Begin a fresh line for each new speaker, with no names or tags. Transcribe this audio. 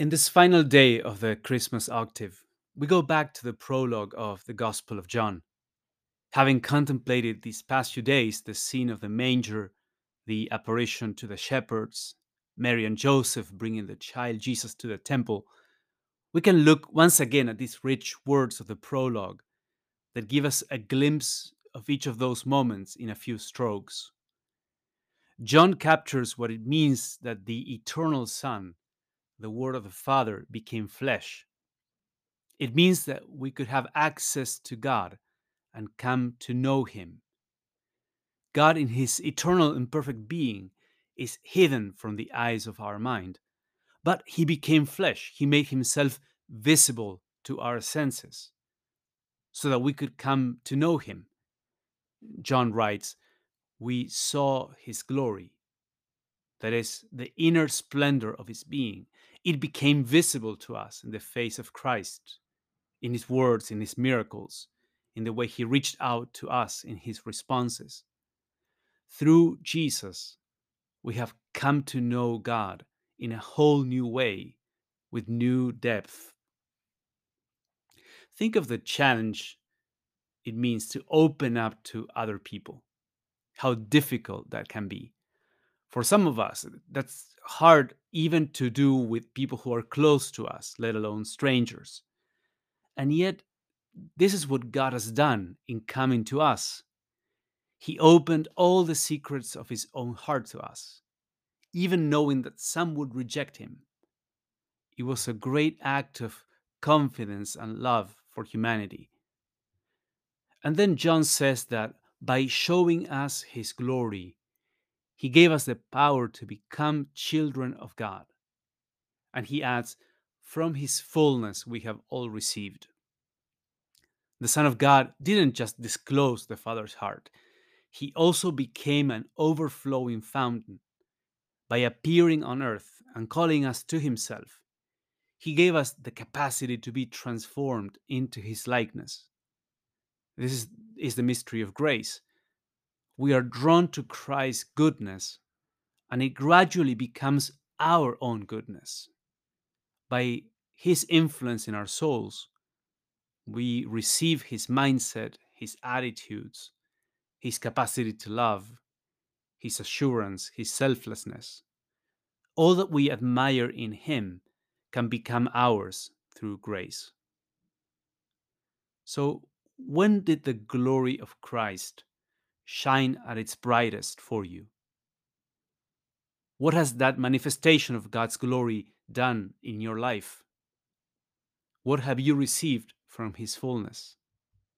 In this final day of the Christmas octave, we go back to the prologue of the Gospel of John. Having contemplated these past few days the scene of the manger, the apparition to the shepherds, Mary and Joseph bringing the child Jesus to the temple, we can look once again at these rich words of the prologue that give us a glimpse of each of those moments in a few strokes. John captures what it means that the eternal Son, the Word of the Father, became flesh. It means that we could have access to God and come to know Him. God, in His eternal and perfect being, is hidden from the eyes of our mind, but He became flesh. He made Himself visible to our senses so that we could come to know Him. John writes, We saw His glory, that is, the inner splendor of His being. It became visible to us in the face of Christ, in His words, in His miracles in the way he reached out to us in his responses. Through Jesus, we have come to know God in a whole new way with new depth. Think of the challenge it means to open up to other people, how difficult that can be. For some of us, that's hard even to do with people who are close to us, let alone strangers. And yet, this is what God has done in coming to us. He opened all the secrets of his own heart to us, even knowing that some would reject him. It was a great act of confidence and love for humanity. And then John says that by showing us his glory, he gave us the power to become children of God. And he adds, from his fullness we have all received. The Son of God didn't just disclose the Father's heart, he also became an overflowing fountain. By appearing on earth and calling us to himself, he gave us the capacity to be transformed into his likeness. This is, is the mystery of grace. We are drawn to Christ's goodness, and it gradually becomes our own goodness. By his influence in our souls, we receive his mindset, his attitudes, his capacity to love, his assurance, his selflessness. All that we admire in him can become ours through grace. So, when did the glory of Christ shine at its brightest for you? What has that manifestation of God's glory done in your life? What have you received from his fullness?